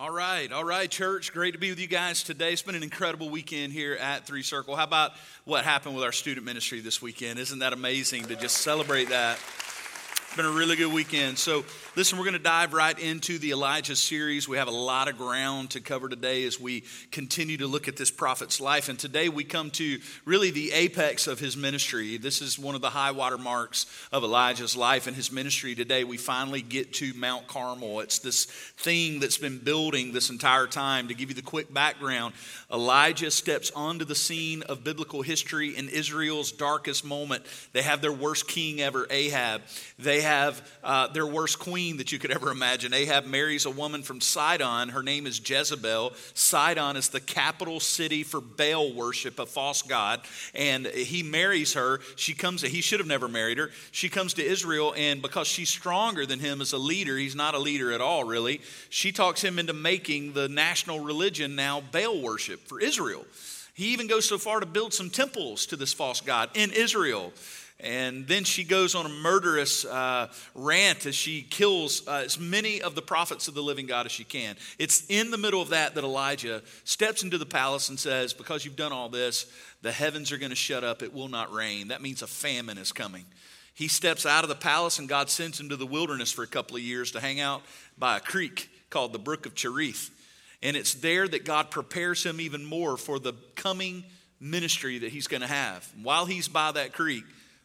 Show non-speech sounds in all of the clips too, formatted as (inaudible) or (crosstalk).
All right, all right, church. Great to be with you guys today. It's been an incredible weekend here at Three Circle. How about what happened with our student ministry this weekend? Isn't that amazing to just celebrate that? It's been a really good weekend. So, listen, we're going to dive right into the Elijah series. We have a lot of ground to cover today as we continue to look at this prophet's life. And today we come to really the apex of his ministry. This is one of the high water marks of Elijah's life and his ministry. Today we finally get to Mount Carmel. It's this thing that's been building this entire time. To give you the quick background, Elijah steps onto the scene of biblical history in Israel's darkest moment. They have their worst king ever, Ahab. They have uh, their worst queen that you could ever imagine. Ahab marries a woman from Sidon. Her name is Jezebel. Sidon is the capital city for Baal worship, a false god. And he marries her. She comes, he should have never married her. She comes to Israel, and because she's stronger than him as a leader, he's not a leader at all, really. She talks him into making the national religion now Baal worship for Israel. He even goes so far to build some temples to this false god in Israel. And then she goes on a murderous uh, rant as she kills uh, as many of the prophets of the living God as she can. It's in the middle of that that Elijah steps into the palace and says, Because you've done all this, the heavens are going to shut up. It will not rain. That means a famine is coming. He steps out of the palace and God sends him to the wilderness for a couple of years to hang out by a creek called the Brook of Cherith. And it's there that God prepares him even more for the coming ministry that he's going to have. While he's by that creek,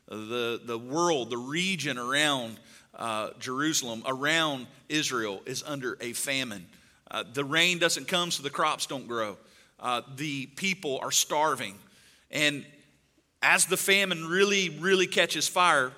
the, the world, the region around uh, Jerusalem, around Israel, is under a famine. Uh, the rain doesn't come, so the crops don't grow. Uh, the people are starving. And as the famine really, really catches fire,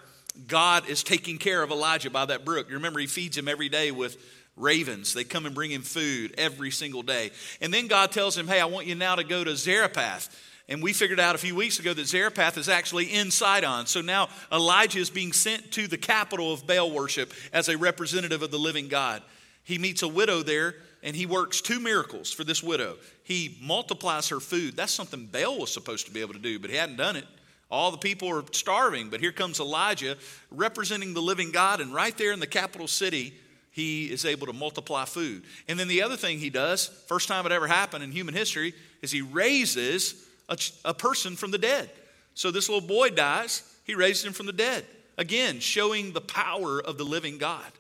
God is taking care of Elijah by that brook. You remember, he feeds him every day with ravens. They come and bring him food every single day. And then God tells him, Hey, I want you now to go to Zarephath. And we figured out a few weeks ago that Zarephath is actually in Sidon. So now Elijah is being sent to the capital of Baal worship as a representative of the living God. He meets a widow there and he works two miracles for this widow. He multiplies her food. That's something Baal was supposed to be able to do, but he hadn't done it. All the people are starving, but here comes Elijah representing the living God, and right there in the capital city, he is able to multiply food. And then the other thing he does, first time it ever happened in human history, is he raises a, a person from the dead. So this little boy dies, he raises him from the dead. Again, showing the power of the living God.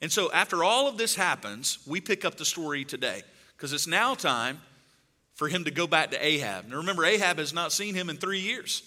And so after all of this happens, we pick up the story today because it's now time for him to go back to Ahab. Now remember, Ahab has not seen him in three years.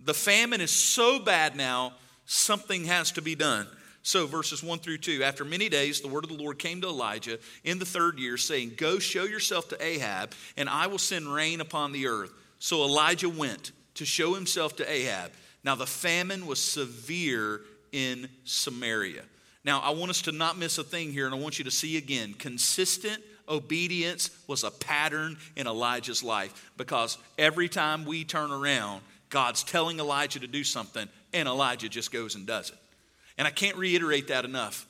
The famine is so bad now, something has to be done. So, verses 1 through 2 After many days, the word of the Lord came to Elijah in the third year, saying, Go show yourself to Ahab, and I will send rain upon the earth. So Elijah went to show himself to Ahab. Now the famine was severe in Samaria. Now I want us to not miss a thing here, and I want you to see again consistent obedience was a pattern in Elijah's life because every time we turn around, God's telling Elijah to do something, and Elijah just goes and does it. And I can't reiterate that enough.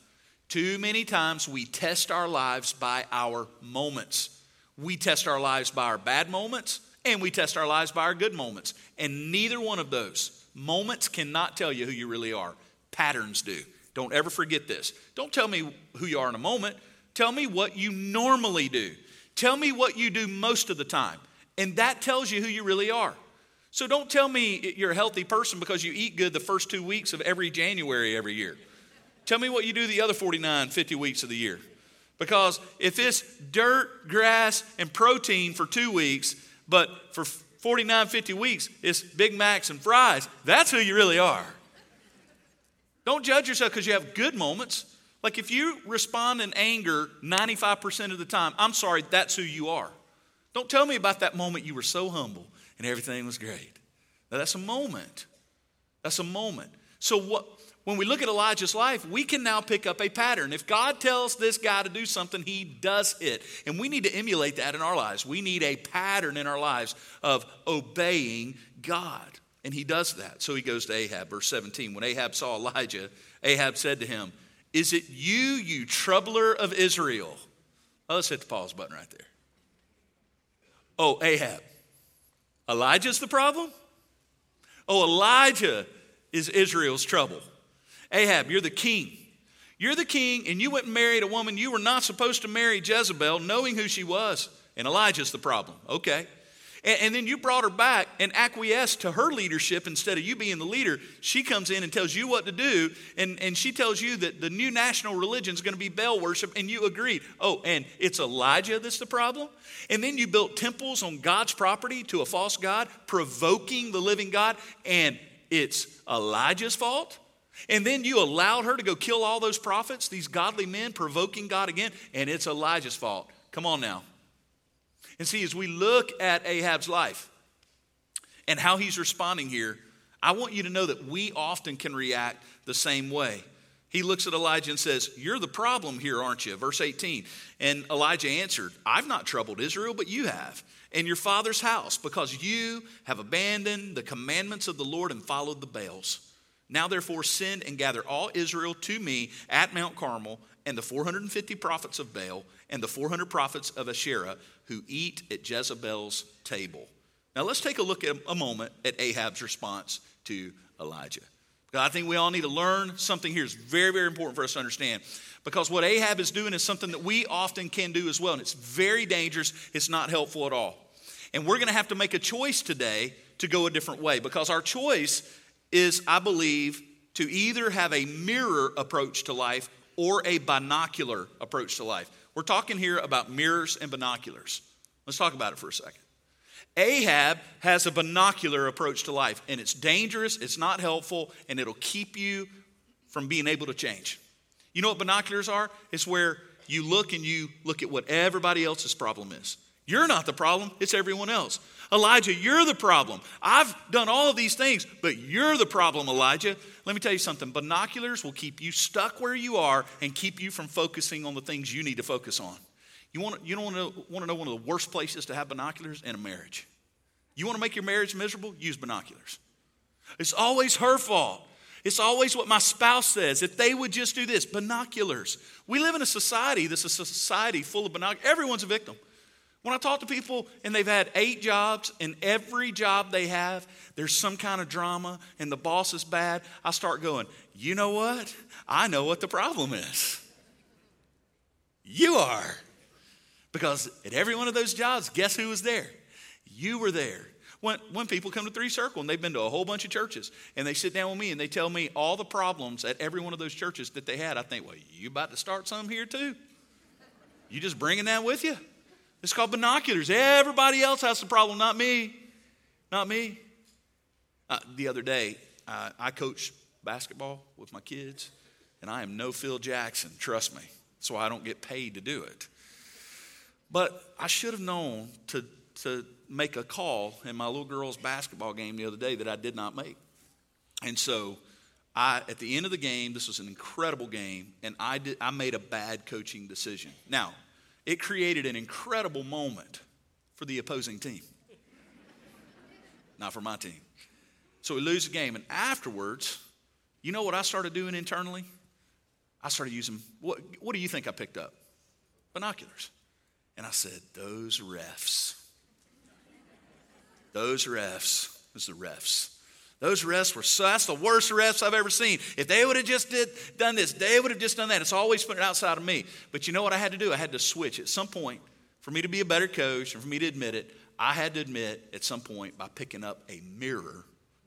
Too many times we test our lives by our moments. We test our lives by our bad moments, and we test our lives by our good moments. And neither one of those moments cannot tell you who you really are. Patterns do. Don't ever forget this. Don't tell me who you are in a moment. Tell me what you normally do. Tell me what you do most of the time. And that tells you who you really are. So don't tell me you're a healthy person because you eat good the first two weeks of every January every year. Tell me what you do the other 49, 50 weeks of the year. Because if it's dirt, grass, and protein for two weeks, but for 49, 50 weeks, it's Big Macs and fries. That's who you really are. Don't judge yourself because you have good moments. Like if you respond in anger 95% of the time, I'm sorry, that's who you are. Don't tell me about that moment you were so humble and everything was great. Now, that's a moment. That's a moment. So, what, when we look at Elijah's life, we can now pick up a pattern. If God tells this guy to do something, he does it. And we need to emulate that in our lives. We need a pattern in our lives of obeying God. And he does that. So he goes to Ahab, verse 17. When Ahab saw Elijah, Ahab said to him, Is it you, you troubler of Israel? Oh, let's hit the pause button right there. Oh, Ahab. Elijah's the problem? Oh, Elijah is Israel's trouble. Ahab, you're the king. You're the king, and you went and married a woman you were not supposed to marry, Jezebel, knowing who she was. And Elijah's the problem. Okay. And, and, then you brought her back and acquiesced to her leadership instead of you being the leader. She comes in and tells you what to do, and, and she tells you that the new national religion is going to be Baal worship, and you agreed. Oh, and it's Elijah that's the problem? And then you built temples on God's property to a false God, provoking the living God, and it's Elijah's fault? And then you allowed her to go kill all those prophets, these godly men, provoking God again, and it's Elijah's fault. Come on now. And see, as we look at Ahab's life and how he's responding here, I want you to know that we often can react the same way. He looks at Elijah and says, You're the problem here, aren't you? Verse 18. And Elijah answered, I've not troubled Israel, but you have, and your father's house, because you have abandoned the commandments of the Lord and followed the Baals. Now, therefore, send and gather all Israel to me at Mount Carmel, and the 450 prophets of Baal, and the 400 prophets of Asherah who eat at Jezebel's table. Now, let's take a look at a moment at Ahab's response to Elijah. I think we all need to learn something here. It's very, very important for us to understand. Because what Ahab is doing is something that we often can do as well. And it's very dangerous. It's not helpful at all. And we're going to have to make a choice today to go a different way. Because our choice is, I believe, to either have a mirror approach to life or a binocular approach to life. We're talking here about mirrors and binoculars. Let's talk about it for a second. Ahab has a binocular approach to life, and it's dangerous, it's not helpful, and it'll keep you from being able to change. You know what binoculars are? It's where you look and you look at what everybody else's problem is. You're not the problem, it's everyone else. Elijah, you're the problem. I've done all of these things, but you're the problem, Elijah. Let me tell you something binoculars will keep you stuck where you are and keep you from focusing on the things you need to focus on. You, want, you don't want to, want to know one of the worst places to have binoculars in a marriage. You want to make your marriage miserable? Use binoculars. It's always her fault. It's always what my spouse says. If they would just do this, binoculars. We live in a society that's a society full of binoculars. Everyone's a victim. When I talk to people and they've had eight jobs, and every job they have, there's some kind of drama, and the boss is bad, I start going, you know what? I know what the problem is. You are. Because at every one of those jobs, guess who was there? You were there. When, when people come to Three Circle and they've been to a whole bunch of churches and they sit down with me and they tell me all the problems at every one of those churches that they had, I think, well, you about to start some here too? You just bringing that with you? It's called binoculars. Everybody else has the problem, not me. Not me. Uh, the other day, uh, I coach basketball with my kids, and I am no Phil Jackson, trust me. Why I don't get paid to do it. But I should have known to, to make a call in my little girl's basketball game the other day that I did not make. And so I, at the end of the game, this was an incredible game, and I, did, I made a bad coaching decision. Now, it created an incredible moment for the opposing team, not for my team. So we lose the game. And afterwards, you know what I started doing internally? I started using, what, what do you think I picked up? Binoculars. And I said, those refs. Those refs. Those the refs. Those refs were so, that's the worst refs I've ever seen. If they would have just did, done this, they would have just done that. It's always it outside of me. But you know what I had to do? I had to switch. At some point, for me to be a better coach and for me to admit it, I had to admit at some point by picking up a mirror.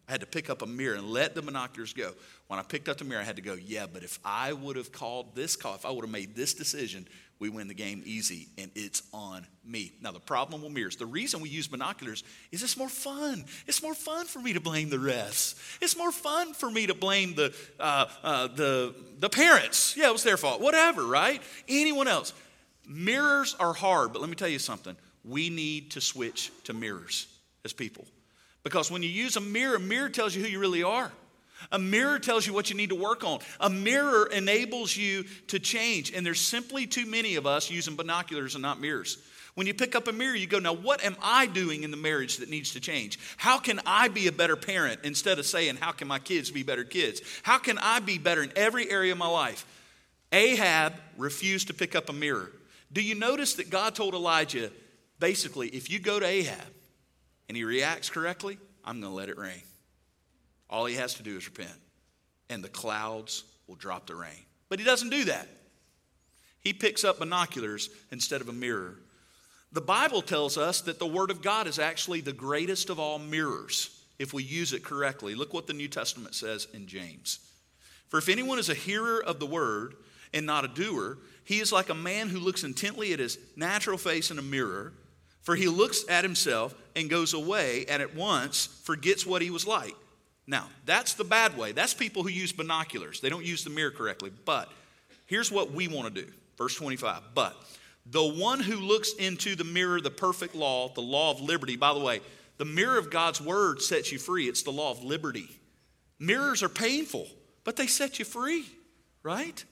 I had to pick up a mirror and let the binoculars go. When I picked up the mirror, I had to go, yeah, but if I would have called this call, if I would have made this decision, we win the game easy, and it's on me. Now, the problem with mirrors, the reason we use binoculars is it's more fun. It's more fun for me to blame the refs. It's more fun for me to blame the, uh, uh, the, the parents. Yeah, it was their fault. Whatever, right? Anyone else. Mirrors are hard, but let me tell you something. We need to switch to mirrors as people. Because when you use a mirror, a mirror tells you who you really are. A mirror tells you what you need to work on. A mirror enables you to change. And there's simply too many of us using binoculars and not mirrors. When you pick up a mirror, you go, Now, what am I doing in the marriage that needs to change? How can I be a better parent instead of saying, How can my kids be better kids? How can I be better in every area of my life? Ahab refused to pick up a mirror. Do you notice that God told Elijah, basically, if you go to Ahab and he reacts correctly, I'm going to let it rain. All he has to do is repent, and the clouds will drop the rain. But he doesn't do that. He picks up binoculars instead of a mirror. The Bible tells us that the Word of God is actually the greatest of all mirrors if we use it correctly. Look what the New Testament says in James. For if anyone is a hearer of the Word and not a doer, he is like a man who looks intently at his natural face in a mirror. For he looks at himself and goes away and at once forgets what he was like. Now, that's the bad way. That's people who use binoculars. They don't use the mirror correctly. But here's what we want to do. Verse 25. But the one who looks into the mirror, the perfect law, the law of liberty, by the way, the mirror of God's word sets you free. It's the law of liberty. Mirrors are painful, but they set you free, right?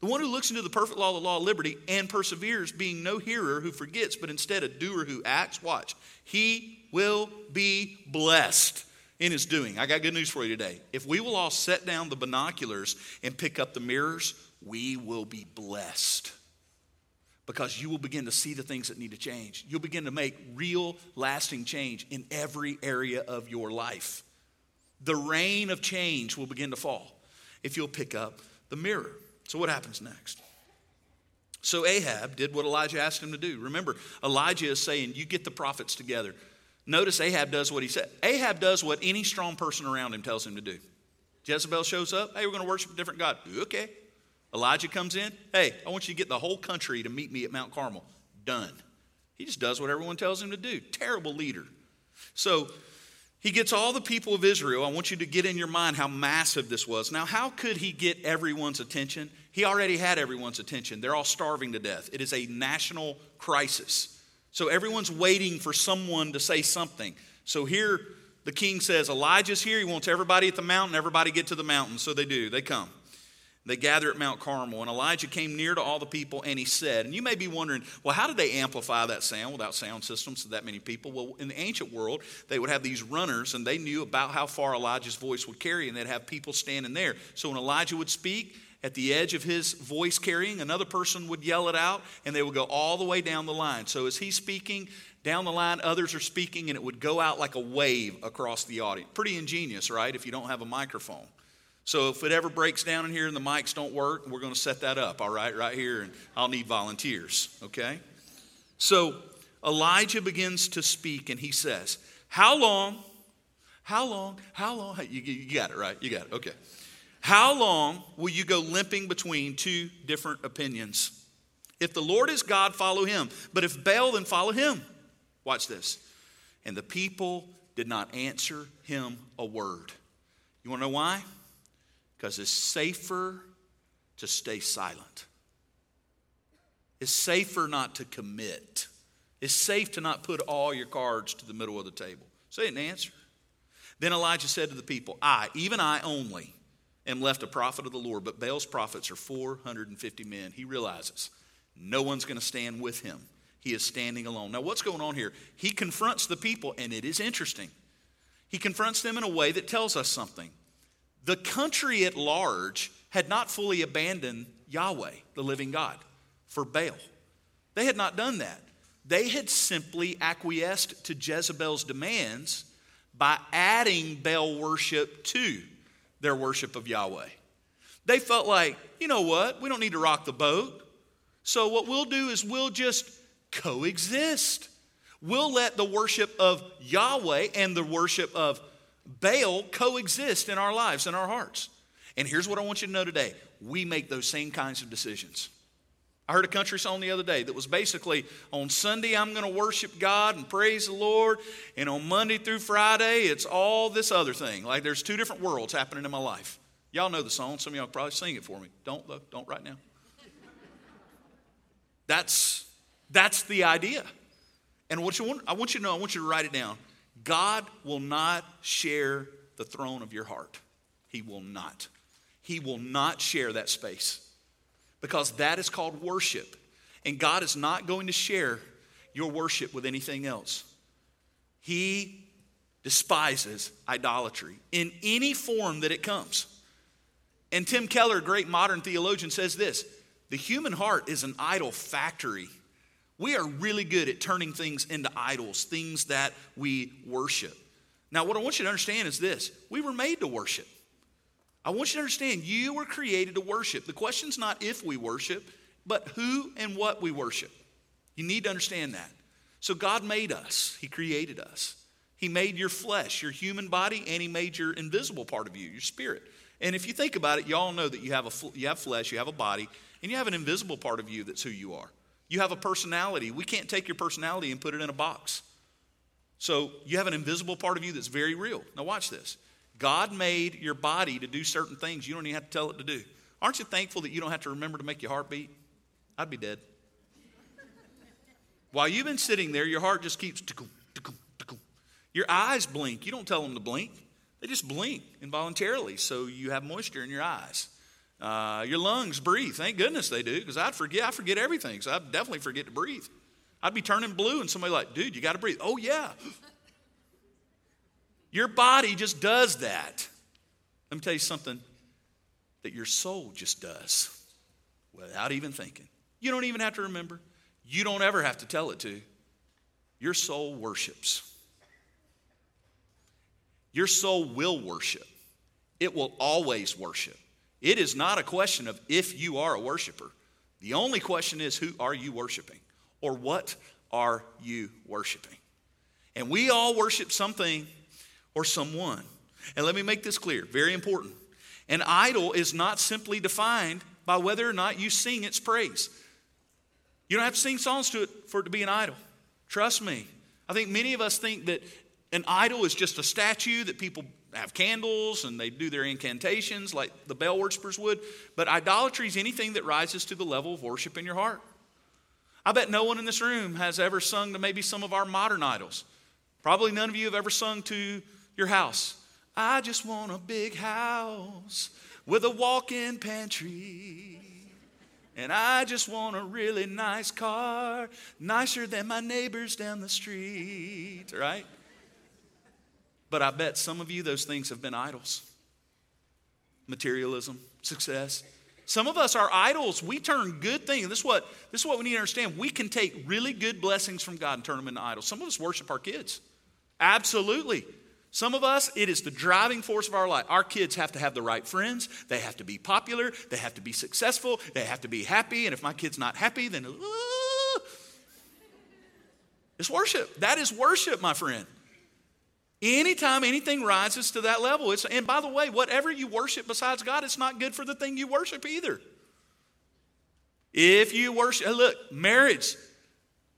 The one who looks into the perfect law, the law of liberty, and perseveres, being no hearer who forgets, but instead a doer who acts, watch, he will be blessed in his doing. I got good news for you today. If we will all set down the binoculars and pick up the mirrors, we will be blessed because you will begin to see the things that need to change. You'll begin to make real, lasting change in every area of your life. The rain of change will begin to fall if you'll pick up the mirror. So, what happens next? So, Ahab did what Elijah asked him to do. Remember, Elijah is saying, You get the prophets together. Notice Ahab does what he said. Ahab does what any strong person around him tells him to do. Jezebel shows up. Hey, we're going to worship a different God. Okay. Elijah comes in. Hey, I want you to get the whole country to meet me at Mount Carmel. Done. He just does what everyone tells him to do. Terrible leader. So he gets all the people of Israel. I want you to get in your mind how massive this was. Now, how could he get everyone's attention? He already had everyone's attention. They're all starving to death. It is a national crisis. So everyone's waiting for someone to say something. So here the king says, Elijah's here. He wants everybody at the mountain, everybody get to the mountain. So they do. They come. They gather at Mount Carmel, and Elijah came near to all the people, and he said, and you may be wondering, well, how did they amplify that sound without sound systems to that many people? Well, in the ancient world, they would have these runners, and they knew about how far Elijah's voice would carry, and they'd have people standing there. So when Elijah would speak, at the edge of his voice carrying, another person would yell it out, and they would go all the way down the line. So as he's speaking, down the line, others are speaking, and it would go out like a wave across the audience. Pretty ingenious, right? If you don't have a microphone. So if it ever breaks down in here and the mics don't work, we're going to set that up, all right, right here, and I'll need volunteers, okay? So Elijah begins to speak and he says, How long, how long, how long, you, you got it, right? You got it, okay. How long will you go limping between two different opinions? If the Lord is God, follow him. But if Baal, then follow him. Watch this. And the people did not answer him a word. You want to know why? Because it's safer to stay silent. It's safer not to commit. It's safe to not put all your cards to the middle of the table. Say didn't answer. Then Elijah said to the people, I, even I only, am left a prophet of the Lord, but Baal's prophets are 450 men. He realizes no one's going to stand with him. He is standing alone. Now, what's going on here? He confronts the people, and it is interesting. He confronts them in a way that tells us something the country at large had not fully abandoned Yahweh, the living God, for Baal. They had not done that. They had simply acquiesced to Jezebel's demands by adding Baal worship to their worship of Yahweh. They felt like, you know what, we don't need to rock the boat. So, what we'll do is we'll just coexist. We'll let the worship of Yahweh and the worship of Baal coexist in our lives, in our hearts. And here's what I want you to know today we make those same kinds of decisions. I heard a country song the other day that was basically on Sunday, I'm going to worship God and praise the Lord. And on Monday through Friday, it's all this other thing. Like there's two different worlds happening in my life. Y'all know the song. Some of y'all probably sing it for me. Don't, though. Don't right now. That's, that's the idea. And what you want, I want you to know, I want you to write it down. God will not share the throne of your heart. He will not. He will not share that space because that is called worship. And God is not going to share your worship with anything else. He despises idolatry in any form that it comes. And Tim Keller, great modern theologian, says this the human heart is an idol factory we are really good at turning things into idols, things that we worship. Now, what I want you to understand is this we were made to worship. I want you to understand you were created to worship. The question's not if we worship, but who and what we worship. You need to understand that. So God made us, He created us. He made your flesh, your human body, and He made your invisible part of you, your spirit. And if you think about it, you all know that you have, a, you have flesh, you have a body, and you have an invisible part of you that's who you are. You have a personality. We can't take your personality and put it in a box. So you have an invisible part of you that's very real. Now, watch this. God made your body to do certain things you don't even have to tell it to do. Aren't you thankful that you don't have to remember to make your heart beat? I'd be dead. While you've been sitting there, your heart just keeps. Your eyes blink. You don't tell them to blink, they just blink involuntarily so you have moisture in your eyes. Uh, your lungs breathe. Thank goodness they do, because I'd forget. I forget everything, so I'd definitely forget to breathe. I'd be turning blue, and somebody like, dude, you got to breathe. Oh yeah. Your body just does that. Let me tell you something that your soul just does without even thinking. You don't even have to remember. You don't ever have to tell it to. Your soul worships. Your soul will worship. It will always worship. It is not a question of if you are a worshiper. The only question is who are you worshiping or what are you worshiping? And we all worship something or someone. And let me make this clear, very important. An idol is not simply defined by whether or not you sing its praise. You don't have to sing songs to it for it to be an idol. Trust me. I think many of us think that an idol is just a statue that people have candles and they do their incantations like the Baal worshippers would. But idolatry is anything that rises to the level of worship in your heart. I bet no one in this room has ever sung to maybe some of our modern idols. Probably none of you have ever sung to your house. I just want a big house with a walk in pantry. And I just want a really nice car, nicer than my neighbors down the street, right? But I bet some of you, those things have been idols materialism, success. Some of us are idols. We turn good things. This is, what, this is what we need to understand. We can take really good blessings from God and turn them into idols. Some of us worship our kids. Absolutely. Some of us, it is the driving force of our life. Our kids have to have the right friends. They have to be popular. They have to be successful. They have to be happy. And if my kid's not happy, then it's worship. That is worship, my friend. Anytime anything rises to that level, it's, and by the way, whatever you worship besides God, it's not good for the thing you worship either. If you worship, look, marriage,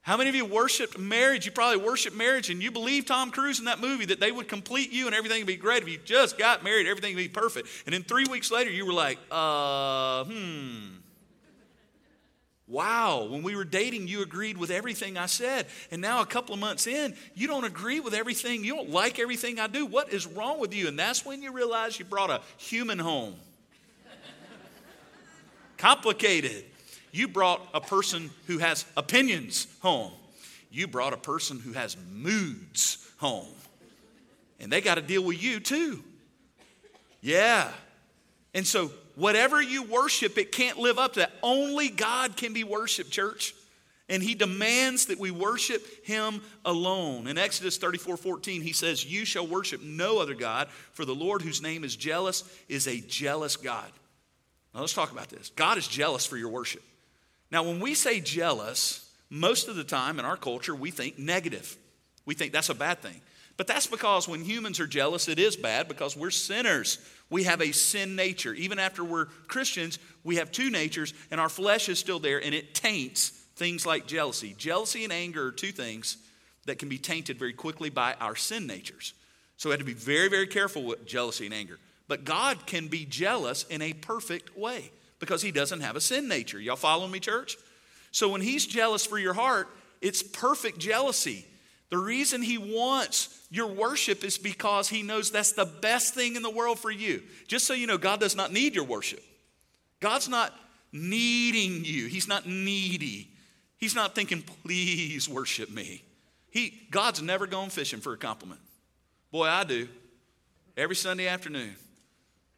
how many of you worshiped marriage? You probably worshiped marriage and you believe Tom Cruise in that movie that they would complete you and everything would be great. If you just got married, everything would be perfect. And then three weeks later, you were like, uh, hmm. Wow, when we were dating, you agreed with everything I said. And now, a couple of months in, you don't agree with everything. You don't like everything I do. What is wrong with you? And that's when you realize you brought a human home. (laughs) Complicated. You brought a person who has opinions home. You brought a person who has moods home. And they got to deal with you too. Yeah. And so, whatever you worship, it can't live up to that. Only God can be worshiped, church. And he demands that we worship him alone. In Exodus 34 14, he says, You shall worship no other God, for the Lord, whose name is jealous, is a jealous God. Now let's talk about this. God is jealous for your worship. Now, when we say jealous, most of the time in our culture, we think negative. We think that's a bad thing. But that's because when humans are jealous, it is bad because we're sinners. We have a sin nature. Even after we're Christians, we have two natures, and our flesh is still there, and it taints things like jealousy. Jealousy and anger are two things that can be tainted very quickly by our sin natures. So we have to be very, very careful with jealousy and anger. But God can be jealous in a perfect way because he doesn't have a sin nature. Y'all following me, church? So when he's jealous for your heart, it's perfect jealousy. The reason he wants your worship is because he knows that's the best thing in the world for you. Just so you know, God does not need your worship. God's not needing you, he's not needy. He's not thinking, please worship me. He, God's never gone fishing for a compliment. Boy, I do. Every Sunday afternoon,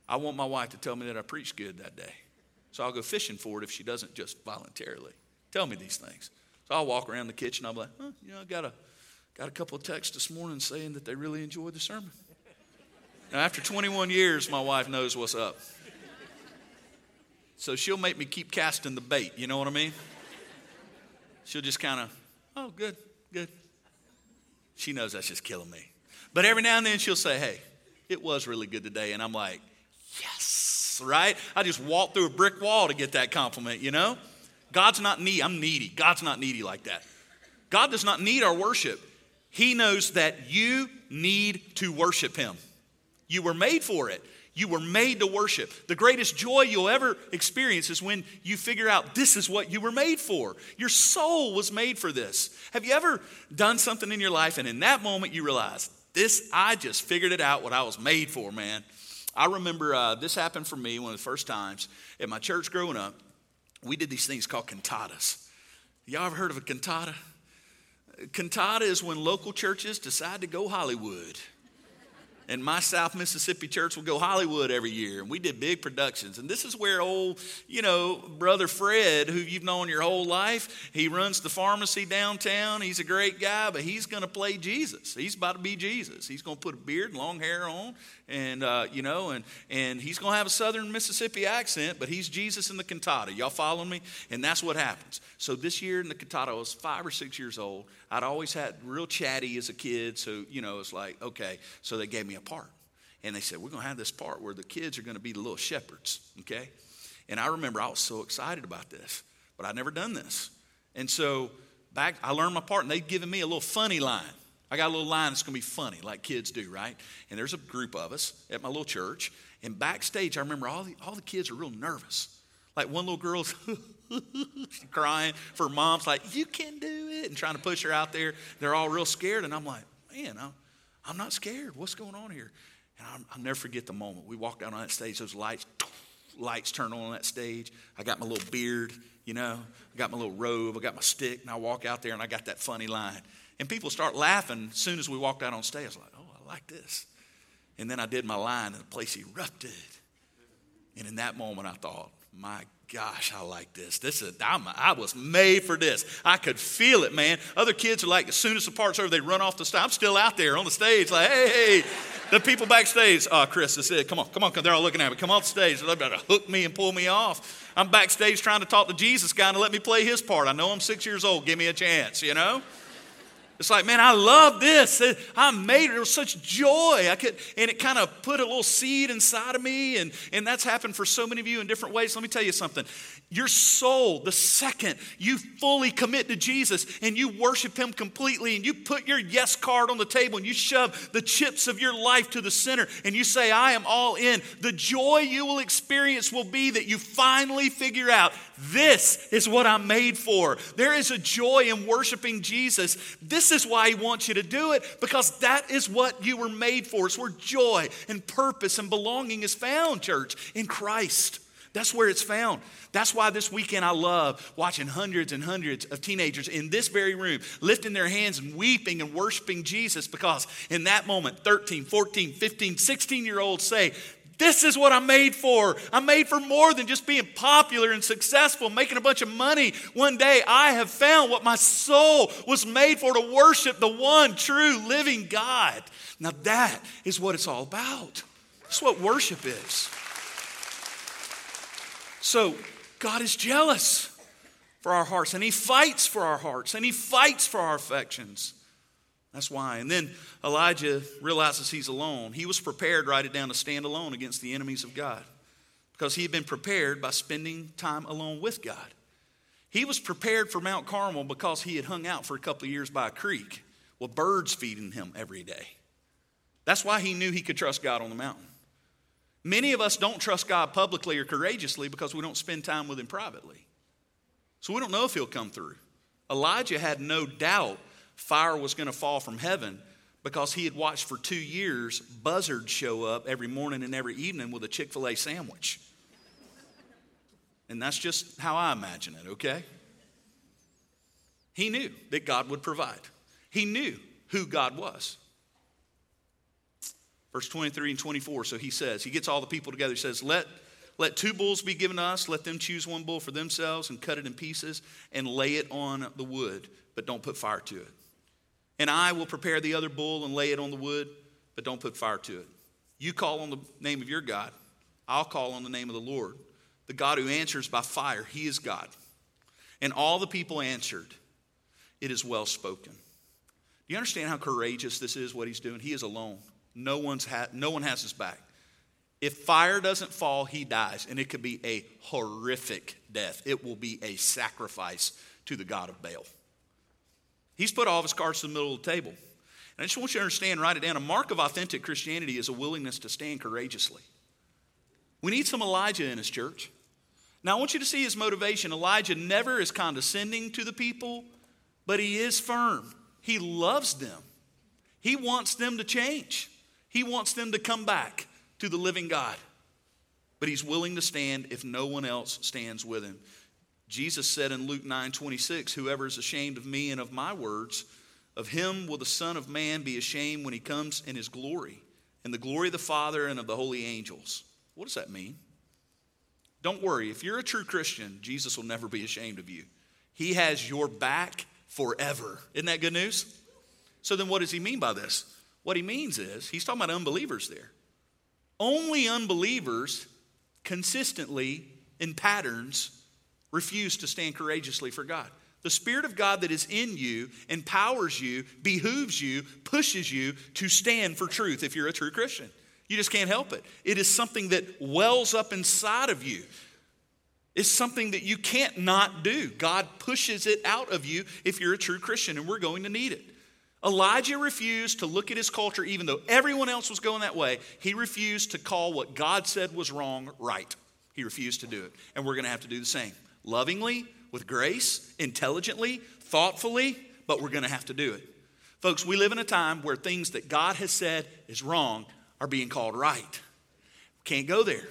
I want my wife to tell me that I preached good that day. So I'll go fishing for it if she doesn't just voluntarily tell me these things. So I'll walk around the kitchen. I'll be like, huh, you know, I got a, got a couple of texts this morning saying that they really enjoyed the sermon. Now, after 21 years, my wife knows what's up. So she'll make me keep casting the bait, you know what I mean? She'll just kind of, oh, good, good. She knows that's just killing me. But every now and then she'll say, hey, it was really good today. And I'm like, yes, right? I just walked through a brick wall to get that compliment, you know? God's not needy. I'm needy. God's not needy like that. God does not need our worship. He knows that you need to worship Him. You were made for it. You were made to worship. The greatest joy you'll ever experience is when you figure out this is what you were made for. Your soul was made for this. Have you ever done something in your life and in that moment you realize, this, I just figured it out what I was made for, man? I remember uh, this happened for me one of the first times at my church growing up. We did these things called cantatas. Y'all ever heard of a cantata? Cantata is when local churches decide to go Hollywood and my South Mississippi church would go Hollywood every year, and we did big productions. And this is where old, you know, brother Fred, who you've known your whole life, he runs the pharmacy downtown. He's a great guy, but he's going to play Jesus. He's about to be Jesus. He's going to put a beard and long hair on, and uh, you know, and and he's going to have a Southern Mississippi accent, but he's Jesus in the cantata. Y'all following me? And that's what happens. So this year in the cantata, I was five or six years old. I'd always had real chatty as a kid, so you know, it's like okay. So they gave me a part. And they said, We're going to have this part where the kids are going to be the little shepherds, okay? And I remember I was so excited about this, but I'd never done this. And so back, I learned my part, and they'd given me a little funny line. I got a little line that's going to be funny, like kids do, right? And there's a group of us at my little church. And backstage, I remember all the, all the kids are real nervous. Like one little girl's (laughs) crying for mom's like, you can do it, and trying to push her out there. They're all real scared. And I'm like, man, I'm, I'm not scared. What's going on here? And i will never forget the moment. We walked out on that stage, those lights, (tsk) lights turned on on that stage. I got my little beard, you know, I got my little robe, I got my stick, and I walk out there and I got that funny line. And people start laughing as soon as we walked out on stage. I was like, oh, I like this. And then I did my line and the place erupted. And in that moment, I thought, my gosh, I like this. This is I'm, i was made for this. I could feel it, man. Other kids are like, as soon as the part's over, they run off the stage. I'm still out there on the stage, like, hey, hey. The people backstage, oh, Chris, this is it. Come on, come on, come. they're all looking at me. Come off stage. They're about to hook me and pull me off. I'm backstage trying to talk to Jesus guy to let me play his part. I know I'm six years old. Give me a chance, you know? It's like, man, I love this. I made it. It was such joy. I could, and it kind of put a little seed inside of me. And, and that's happened for so many of you in different ways. Let me tell you something. Your soul, the second you fully commit to Jesus and you worship Him completely and you put your yes card on the table and you shove the chips of your life to the center and you say, I am all in, the joy you will experience will be that you finally figure out this is what I'm made for. There is a joy in worshiping Jesus. This is why He wants you to do it because that is what you were made for. It's where joy and purpose and belonging is found, church, in Christ. That's where it's found. That's why this weekend I love watching hundreds and hundreds of teenagers in this very room lifting their hands and weeping and worshiping Jesus because in that moment, 13, 14, 15, 16 year olds say, this is what I'm made for. I'm made for more than just being popular and successful, making a bunch of money. One day I have found what my soul was made for to worship the one true living God. Now that is what it's all about. That's what worship is. So, God is jealous for our hearts, and He fights for our hearts, and He fights for our affections. That's why. And then Elijah realizes he's alone. He was prepared, write it down, to stand alone against the enemies of God because he had been prepared by spending time alone with God. He was prepared for Mount Carmel because he had hung out for a couple of years by a creek with birds feeding him every day. That's why he knew he could trust God on the mountain. Many of us don't trust God publicly or courageously because we don't spend time with Him privately. So we don't know if He'll come through. Elijah had no doubt fire was going to fall from heaven because he had watched for two years buzzards show up every morning and every evening with a Chick fil A sandwich. And that's just how I imagine it, okay? He knew that God would provide, he knew who God was. Verse 23 and 24. So he says, he gets all the people together. He says, Let, let two bulls be given us. Let them choose one bull for themselves and cut it in pieces and lay it on the wood, but don't put fire to it. And I will prepare the other bull and lay it on the wood, but don't put fire to it. You call on the name of your God, I'll call on the name of the Lord. The God who answers by fire, he is God. And all the people answered, It is well spoken. Do you understand how courageous this is, what he's doing? He is alone. No, one's ha- no one has his back. If fire doesn't fall, he dies. And it could be a horrific death. It will be a sacrifice to the God of Baal. He's put all of his cards in the middle of the table. And I just want you to understand, write it down. A mark of authentic Christianity is a willingness to stand courageously. We need some Elijah in his church. Now, I want you to see his motivation. Elijah never is condescending to the people, but he is firm. He loves them. He wants them to change. He wants them to come back to the living God. But he's willing to stand if no one else stands with him. Jesus said in Luke 9 26, Whoever is ashamed of me and of my words, of him will the Son of Man be ashamed when he comes in his glory, and the glory of the Father and of the holy angels. What does that mean? Don't worry, if you're a true Christian, Jesus will never be ashamed of you. He has your back forever. Isn't that good news? So then, what does he mean by this? What he means is, he's talking about unbelievers there. Only unbelievers consistently in patterns refuse to stand courageously for God. The Spirit of God that is in you empowers you, behooves you, pushes you to stand for truth if you're a true Christian. You just can't help it. It is something that wells up inside of you. It's something that you can't not do. God pushes it out of you if you're a true Christian, and we're going to need it. Elijah refused to look at his culture, even though everyone else was going that way. He refused to call what God said was wrong right. He refused to do it. And we're going to have to do the same lovingly, with grace, intelligently, thoughtfully, but we're going to have to do it. Folks, we live in a time where things that God has said is wrong are being called right. Can't go there.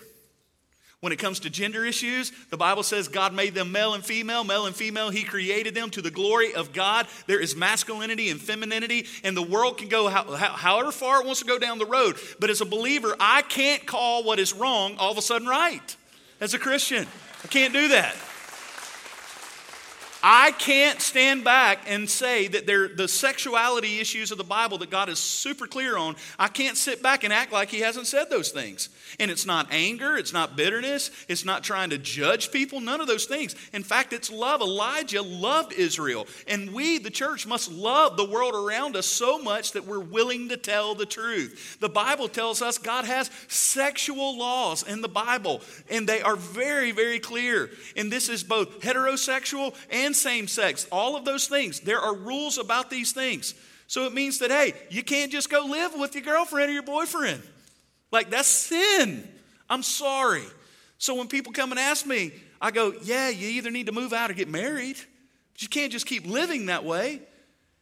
When it comes to gender issues, the Bible says God made them male and female, male and female. He created them to the glory of God. There is masculinity and femininity, and the world can go how, however far it wants to go down the road. But as a believer, I can't call what is wrong all of a sudden right. As a Christian, I can't do that. I can't stand back and say that they're the sexuality issues of the Bible that God is super clear on. I can't sit back and act like He hasn't said those things. And it's not anger, it's not bitterness, it's not trying to judge people, none of those things. In fact, it's love. Elijah loved Israel. And we, the church, must love the world around us so much that we're willing to tell the truth. The Bible tells us God has sexual laws in the Bible, and they are very, very clear. And this is both heterosexual and and same sex, all of those things. There are rules about these things. So it means that, hey, you can't just go live with your girlfriend or your boyfriend. Like, that's sin. I'm sorry. So when people come and ask me, I go, yeah, you either need to move out or get married. But you can't just keep living that way.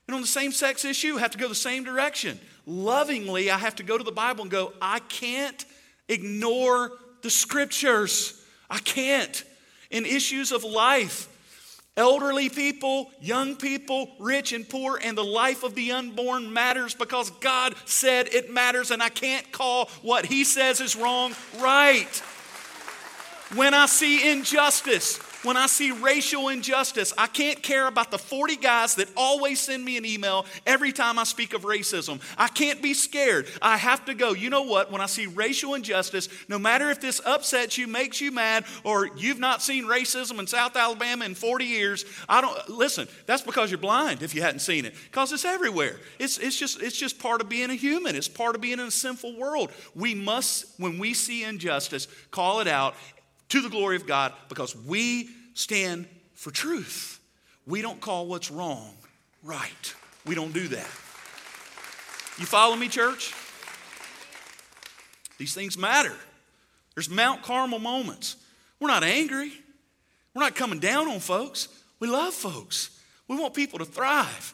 And on the same sex issue, I have to go the same direction. Lovingly, I have to go to the Bible and go, I can't ignore the scriptures. I can't. In issues of life, Elderly people, young people, rich and poor, and the life of the unborn matters because God said it matters, and I can't call what He says is wrong right. When I see injustice, when I see racial injustice, I can't care about the 40 guys that always send me an email every time I speak of racism. I can't be scared. I have to go. You know what? When I see racial injustice, no matter if this upsets you, makes you mad, or you've not seen racism in South Alabama in 40 years, I don't listen, that's because you're blind if you hadn't seen it. Because it's everywhere. It's, it's just it's just part of being a human. It's part of being in a sinful world. We must, when we see injustice, call it out to the glory of God because we stand for truth. We don't call what's wrong right. We don't do that. You follow me, church? These things matter. There's Mount Carmel moments. We're not angry. We're not coming down on folks. We love folks. We want people to thrive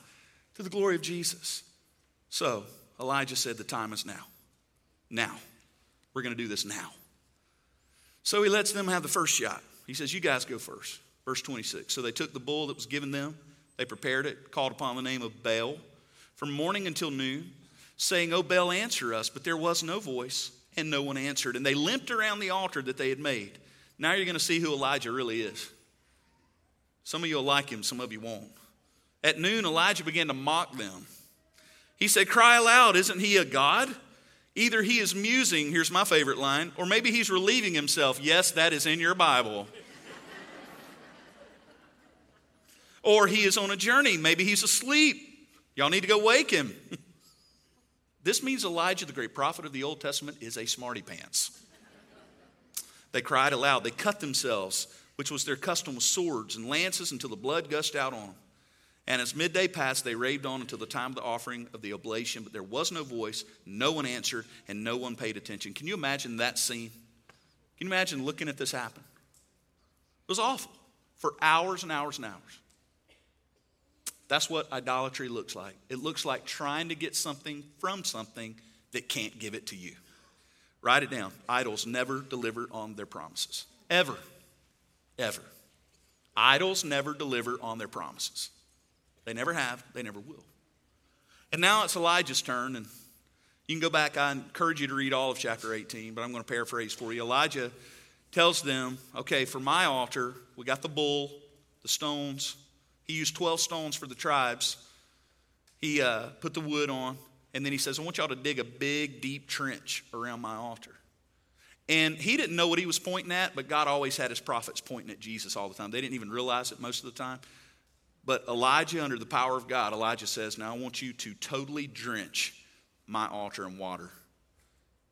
to the glory of Jesus. So Elijah said, The time is now. Now. We're going to do this now. So he lets them have the first shot. He says, You guys go first. Verse 26. So they took the bull that was given them, they prepared it, called upon the name of Baal from morning until noon, saying, oh, O Baal, answer us. But there was no voice, and no one answered. And they limped around the altar that they had made. Now you're going to see who Elijah really is. Some of you will like him, some of you won't. At noon, Elijah began to mock them. He said, Cry aloud, isn't he a God? Either he is musing, here's my favorite line, or maybe he's relieving himself. Yes, that is in your Bible. or he is on a journey. Maybe he's asleep. Y'all need to go wake him. (laughs) this means Elijah, the great prophet of the Old Testament, is a smarty pants. They cried aloud. They cut themselves, which was their custom, with swords and lances until the blood gushed out on them. And as midday passed, they raved on until the time of the offering of the oblation, but there was no voice, no one answered, and no one paid attention. Can you imagine that scene? Can you imagine looking at this happen? It was awful for hours and hours and hours. That's what idolatry looks like. It looks like trying to get something from something that can't give it to you. Write it down. Idols never deliver on their promises. Ever. Ever. Idols never deliver on their promises. They never have, they never will. And now it's Elijah's turn, and you can go back. I encourage you to read all of chapter 18, but I'm going to paraphrase for you. Elijah tells them, okay, for my altar, we got the bull, the stones, he used 12 stones for the tribes. He uh, put the wood on, and then he says, I want y'all to dig a big, deep trench around my altar. And he didn't know what he was pointing at, but God always had his prophets pointing at Jesus all the time. They didn't even realize it most of the time. But Elijah, under the power of God, Elijah says, Now I want you to totally drench my altar in water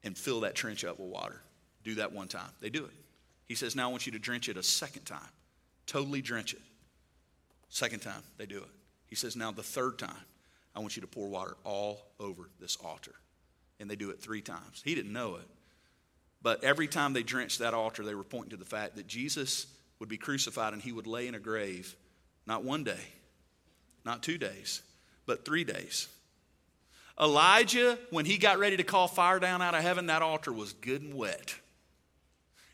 and fill that trench up with water. Do that one time. They do it. He says, Now I want you to drench it a second time. Totally drench it. Second time, they do it. He says, Now the third time, I want you to pour water all over this altar. And they do it three times. He didn't know it. But every time they drenched that altar, they were pointing to the fact that Jesus would be crucified and he would lay in a grave, not one day, not two days, but three days. Elijah, when he got ready to call fire down out of heaven, that altar was good and wet.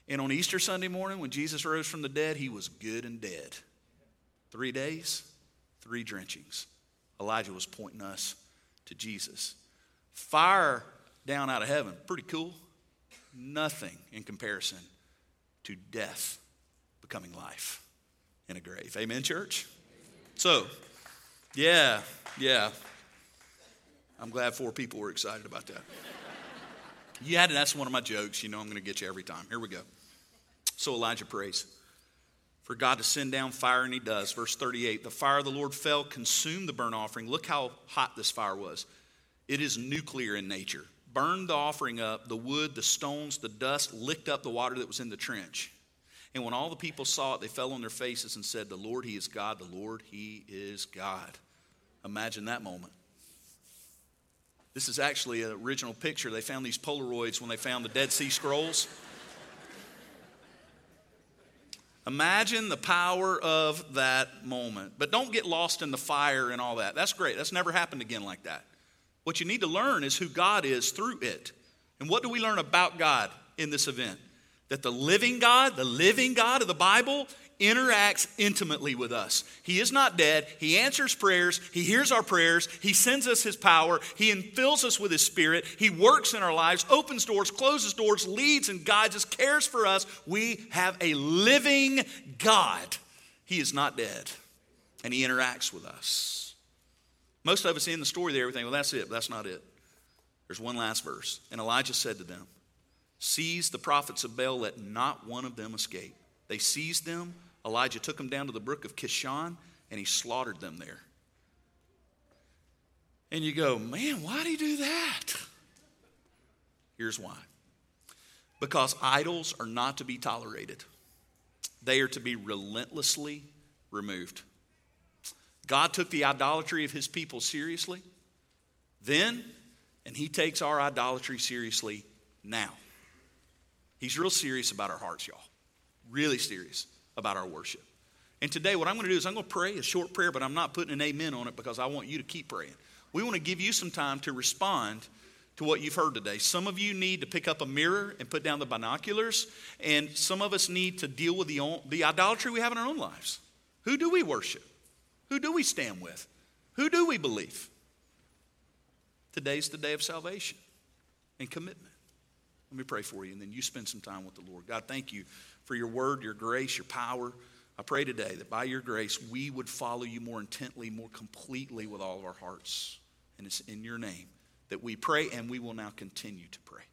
And on Easter Sunday morning, when Jesus rose from the dead, he was good and dead. Three days, three drenchings. Elijah was pointing us to Jesus. Fire down out of heaven, pretty cool. Nothing in comparison to death becoming life in a grave. Amen, church? So, yeah, yeah. I'm glad four people were excited about that. Yeah, that's one of my jokes. You know, I'm going to get you every time. Here we go. So Elijah prays for God to send down fire, and he does. Verse 38 The fire of the Lord fell, consumed the burnt offering. Look how hot this fire was. It is nuclear in nature. Burned the offering up, the wood, the stones, the dust licked up the water that was in the trench. And when all the people saw it, they fell on their faces and said, The Lord, He is God. The Lord, He is God. Imagine that moment. This is actually an original picture. They found these Polaroids when they found the Dead Sea Scrolls. Imagine the power of that moment. But don't get lost in the fire and all that. That's great. That's never happened again like that. What you need to learn is who God is through it. And what do we learn about God in this event? That the living God, the living God of the Bible, interacts intimately with us. He is not dead. He answers prayers. He hears our prayers. He sends us His power. He infills us with His Spirit. He works in our lives, opens doors, closes doors, leads and guides us, cares for us. We have a living God. He is not dead, and He interacts with us. Most of us in the story there, we everything, well, that's it, that's not it. There's one last verse. And Elijah said to them, Seize the prophets of Baal, let not one of them escape. They seized them Elijah took them down to the brook of Kishon and he slaughtered them there. And you go, man, why did he do that? Here's why because idols are not to be tolerated, they are to be relentlessly removed. God took the idolatry of his people seriously then, and he takes our idolatry seriously now. He's real serious about our hearts, y'all. Really serious about our worship. And today, what I'm going to do is I'm going to pray a short prayer, but I'm not putting an amen on it because I want you to keep praying. We want to give you some time to respond to what you've heard today. Some of you need to pick up a mirror and put down the binoculars, and some of us need to deal with the, the idolatry we have in our own lives. Who do we worship? Who do we stand with? Who do we believe? Today's the day of salvation and commitment. Let me pray for you, and then you spend some time with the Lord. God, thank you for your word, your grace, your power. I pray today that by your grace, we would follow you more intently, more completely with all of our hearts. And it's in your name that we pray, and we will now continue to pray.